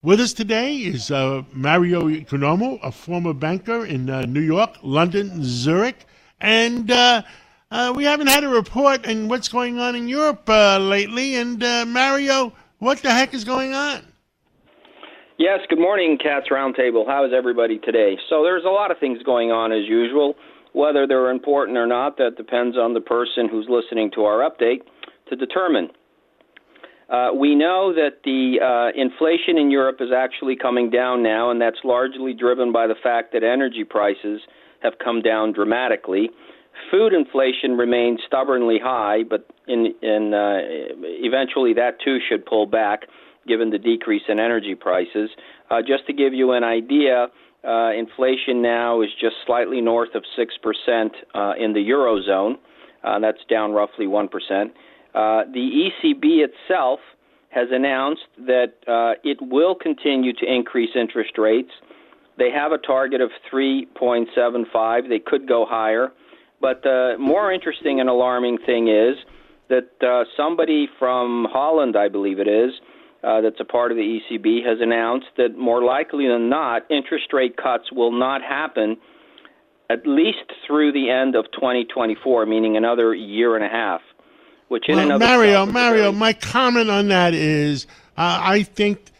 With us today is uh, Mario Economou, a former banker in uh, New York, London, Zurich, and uh, uh we haven't had a report on what's going on in Europe uh, lately. And uh, Mario, what the heck is going on? Yes, good morning, Cats Roundtable. How is everybody today? So there's a lot of things going on as usual. Whether they're important or not, that depends on the person who's listening to our update to determine. Uh, we know that the uh, inflation in Europe is actually coming down now, and that's largely driven by the fact that energy prices have come down dramatically. Food inflation remains stubbornly high, but in, in uh, eventually that too should pull back given the decrease in energy prices. Uh, just to give you an idea, uh, inflation now is just slightly north of 6% uh, in the Eurozone. That's down roughly 1%. Uh, the ECB itself has announced that uh, it will continue to increase interest rates. They have a target of 3.75. They could go higher. But the more interesting and alarming thing is that uh, somebody from Holland, I believe it is, uh, that's a part of the ECB, has announced that more likely than not, interest rate cuts will not happen at least through the end of 2024, meaning another year and a half which in well, Mario, Mario, very... my comment on that is, uh, I think.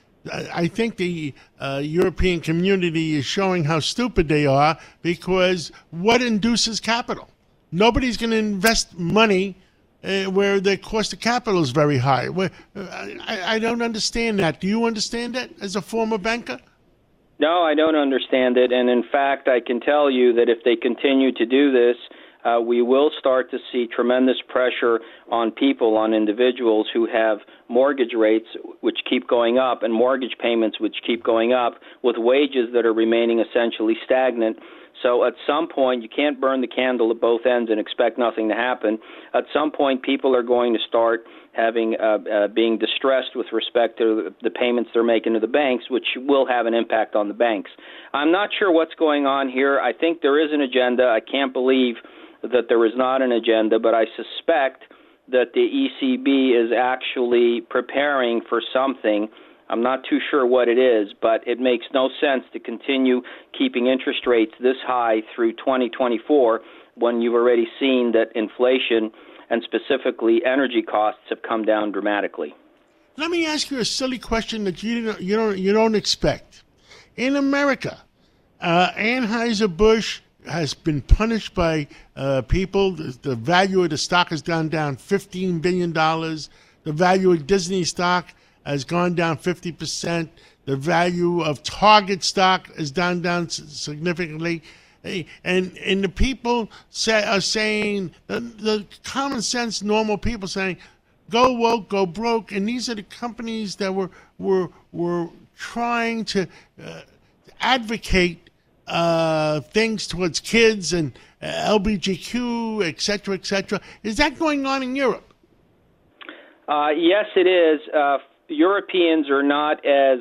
I think the uh, European community is showing how stupid they are because what induces capital? Nobody's going to invest money uh, where the cost of capital is very high. Where, uh, I, I, don't understand that. Do you understand that as a former banker? No, I don't understand it. And in fact, I can tell you that if they continue to do this, uh, we will start to see tremendous pressure on people, on individuals who have mortgage rates which keep going up and mortgage payments which keep going up with wages that are remaining essentially stagnant. So at some point, you can't burn the candle at both ends and expect nothing to happen. At some point, people are going to start having uh, uh, being distressed with respect to the payments they're making to the banks, which will have an impact on the banks. I'm not sure what's going on here. I think there is an agenda. I can't believe that there is not an agenda, but I suspect that the ECB is actually preparing for something. I'm not too sure what it is, but it makes no sense to continue keeping interest rates this high through 2024 when you've already seen that inflation and specifically energy costs have come down dramatically. Let me ask you a silly question that you don't, you don't, you don't expect. In America, uh, Anheuser Busch has been punished by uh, people. The, the, value of the stock has gone down $15 billion. The value of Disney stock has gone down 50%. The value of Target stock has gone down significantly. And, and the people say, are saying, the, the common sense, normal people saying, go woke, go broke. And these are the companies that were, were, were trying to uh, advocate uh, things towards kids and uh, LGBTQ, et cetera, et cetera. Is that going on in Europe? Uh, yes, it is. Uh, Europeans are not as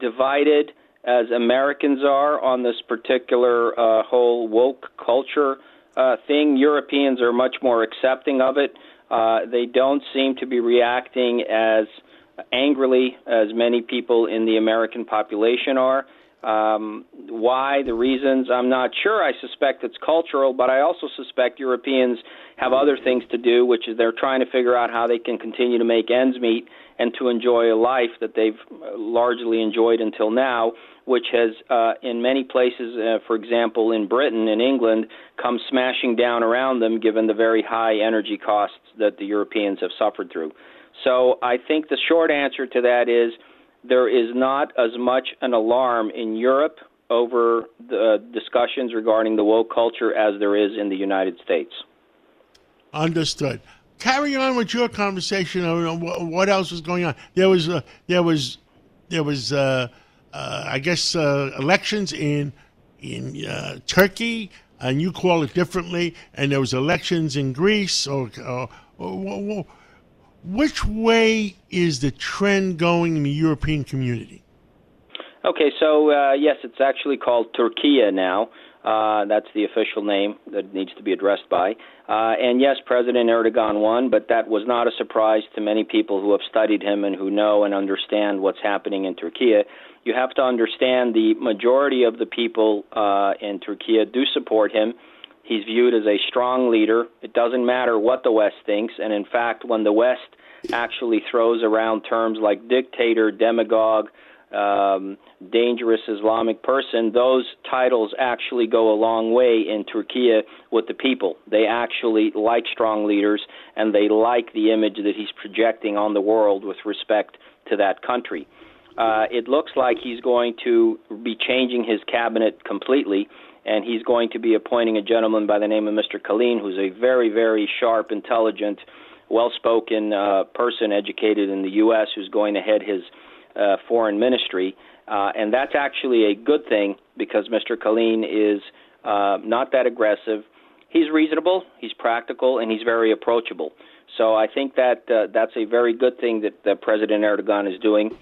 divided as Americans are on this particular uh, whole woke culture uh, thing. Europeans are much more accepting of it. they don't seem to be reacting as angrily as many people in the American population are. Um, why, the reasons, I'm not sure. I suspect it's cultural, but I also suspect Europeans have other things to do, which is they're trying to figure out how they can continue to make ends meet and to enjoy a life that they've largely enjoyed until now, which has, uh, in many places, uh, for example, in Britain and England, come smashing down around them given the very high energy costs that the Europeans have suffered through. So I think the short answer to that is there is not as much an alarm in Europe over the discussions regarding the woke culture as there is in the United States. Understood. Carry on with your conversation. What else was going on? There was, uh, there was, there was, uh, uh, I guess, uh, elections in in uh, Turkey, and you call it differently. And there was elections in Greece, or, or, or which way is the trend going in the European community? Okay, so uh, yes, it's actually called Türkiye now. Uh, that's the official name that needs to be addressed by. Uh, and yes, President Erdogan won, but that was not a surprise to many people who have studied him and who know and understand what's happening in Turkey. you have to understand the majority of the people uh, in Turkey do support him. He's viewed as a strong leader. It doesn't matter what the West thinks, and in fact, when the West actually throws around terms like dictator, demagogue, um, dangerous Islamic person, those titles actually go a long way in Turkey with the people. They actually like strong leaders and they like the image that he's projecting on the world with respect to that country. Uh, it looks like he's going to be changing his cabinet completely, and he's going to be appointing a gentleman by the name of Mr. Kalin, who's a very, very sharp, intelligent, well spoken uh, person educated in the U.S., who's going to head his uh, foreign ministry. Uh, and that's actually a good thing because Mr. Kalin is uh, not that aggressive. He's reasonable, he's practical, and he's very approachable. So I think that uh, that's a very good thing that, that President Erdogan is doing.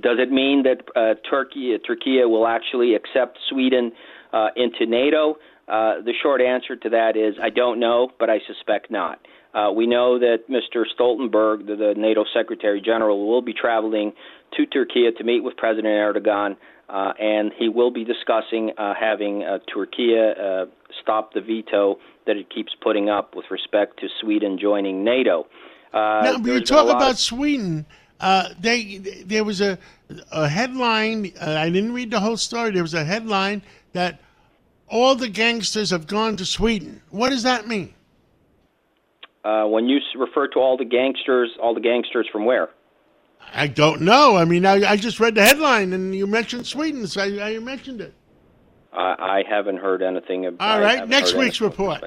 Does it mean that uh, Turkey, Turkey will actually accept Sweden uh, into NATO? Uh, the short answer to that is I don't know, but I suspect not. Uh, we know that Mr. Stoltenberg, the, the, NATO Secretary General, will be traveling to Turkey to meet with President Erdogan, uh, and he will be discussing uh, having uh, Turkey uh, stop the veto that it keeps putting up with respect to Sweden joining NATO. Uh, now, you talk about of- Sweden, they there was a a headline. I didn't read the whole story. There was a headline that all the gangsters have gone to Sweden. What does that mean? Uh, when you refer to all the gangsters, all the gangsters from where? I don't know. I mean, I, I just read the headline and you mentioned Sweden, so I, I mentioned it. I, I haven't heard anything. About, all right, next week's report.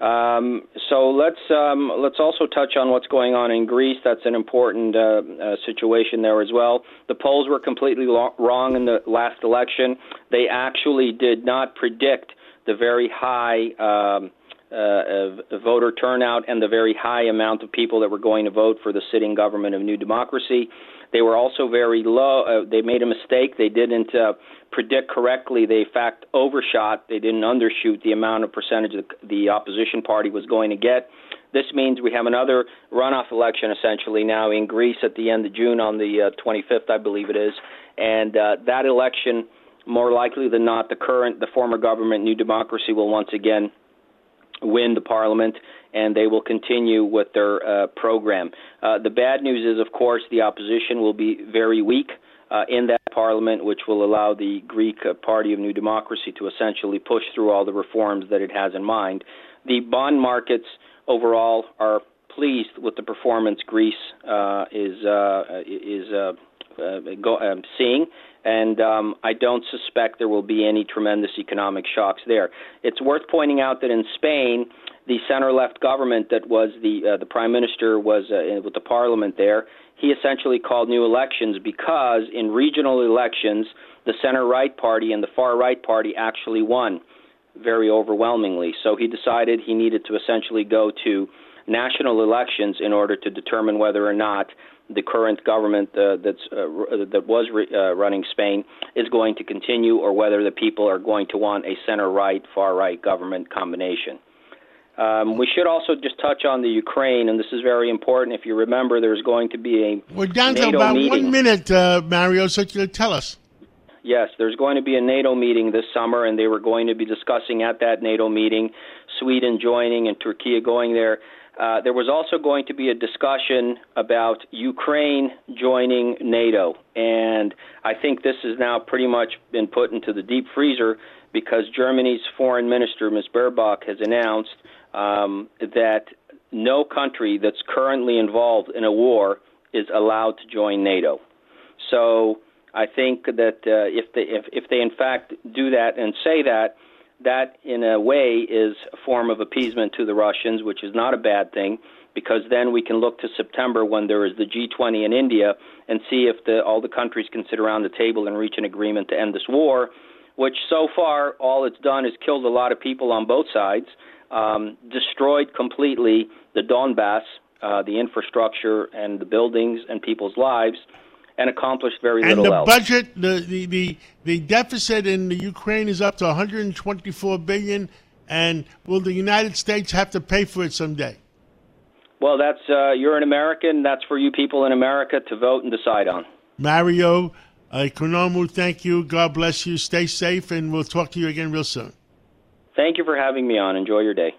Um, so let's um, let's also touch on what's going on in Greece. That's an important uh, uh, situation there as well. The polls were completely lo- wrong in the last election. They actually did not predict the very high um, uh, voter turnout and the very high amount of people that were going to vote for the sitting government of New Democracy. They were also very low. Uh, they made a mistake. They didn't uh, predict correctly. They, in fact, overshot. They didn't undershoot the amount of percentage that the opposition party was going to get. This means we have another runoff election essentially now in Greece at the end of June on the uh, 25th, I believe it is. And uh, that election, more likely than not, the current, the former government, New Democracy, will once again win the parliament and they will continue with their uh, program. Uh, the bad news is, of course, the opposition will be very weak. Uh, in that parliament, which will allow the Greek uh, Party of New Democracy to essentially push through all the reforms that it has in mind. The bond markets overall are pleased with the performance Greece uh, is uh, is go, um, seeing, and um, I don't suspect there will be any tremendous economic shocks there. It's worth pointing out that in Spain, the center-left government that was the uh, the prime minister was uh, with the parliament there. He essentially called new elections because in regional elections, the center-right party and the far-right party actually won very overwhelmingly. So he decided he needed to essentially go to national elections in order to determine whether or not the current government uh, that's uh, that was re- uh, running Spain is going to continue, or whether the people are going to want a center-right, far-right government combination. Um, we should also just touch on the Ukraine, and this is very important. If you remember, there's going to be a we're down NATO to about meeting. one minute, uh, Mario. So you tell us. Yes, there's going to be a NATO meeting this summer, and they were going to be discussing at that NATO meeting Sweden joining and Turkey going there. Uh, there was also going to be a discussion about Ukraine joining NATO, and I think this has now pretty much been put into the deep freezer because Germany's foreign minister, Ms. Baerbock, has announced um, that no country that's currently involved in a war is allowed to join NATO. So I think that uh, if they if, if they in fact do that and say that, that in a way is a form of appeasement to the Russians, which is not a bad thing, because then we can look to September when there is the G20 in India and see if the, all the countries can sit around the table and reach an agreement to end this war, which so far all it's done is killed a lot of people on both sides, um, destroyed completely the Donbass, uh, the infrastructure and the buildings and people's lives and accomplished very and little the else. budget, the, the, the, the deficit in the Ukraine is up to 124 billion, and will the United States have to pay for it someday? Well, that's uh, you're an American. That's for you people in America to vote and decide on. Mario Uh, Economou, thank you. God bless you. Stay safe, and we'll talk to you again real soon. Thank you for having me on. Enjoy your day.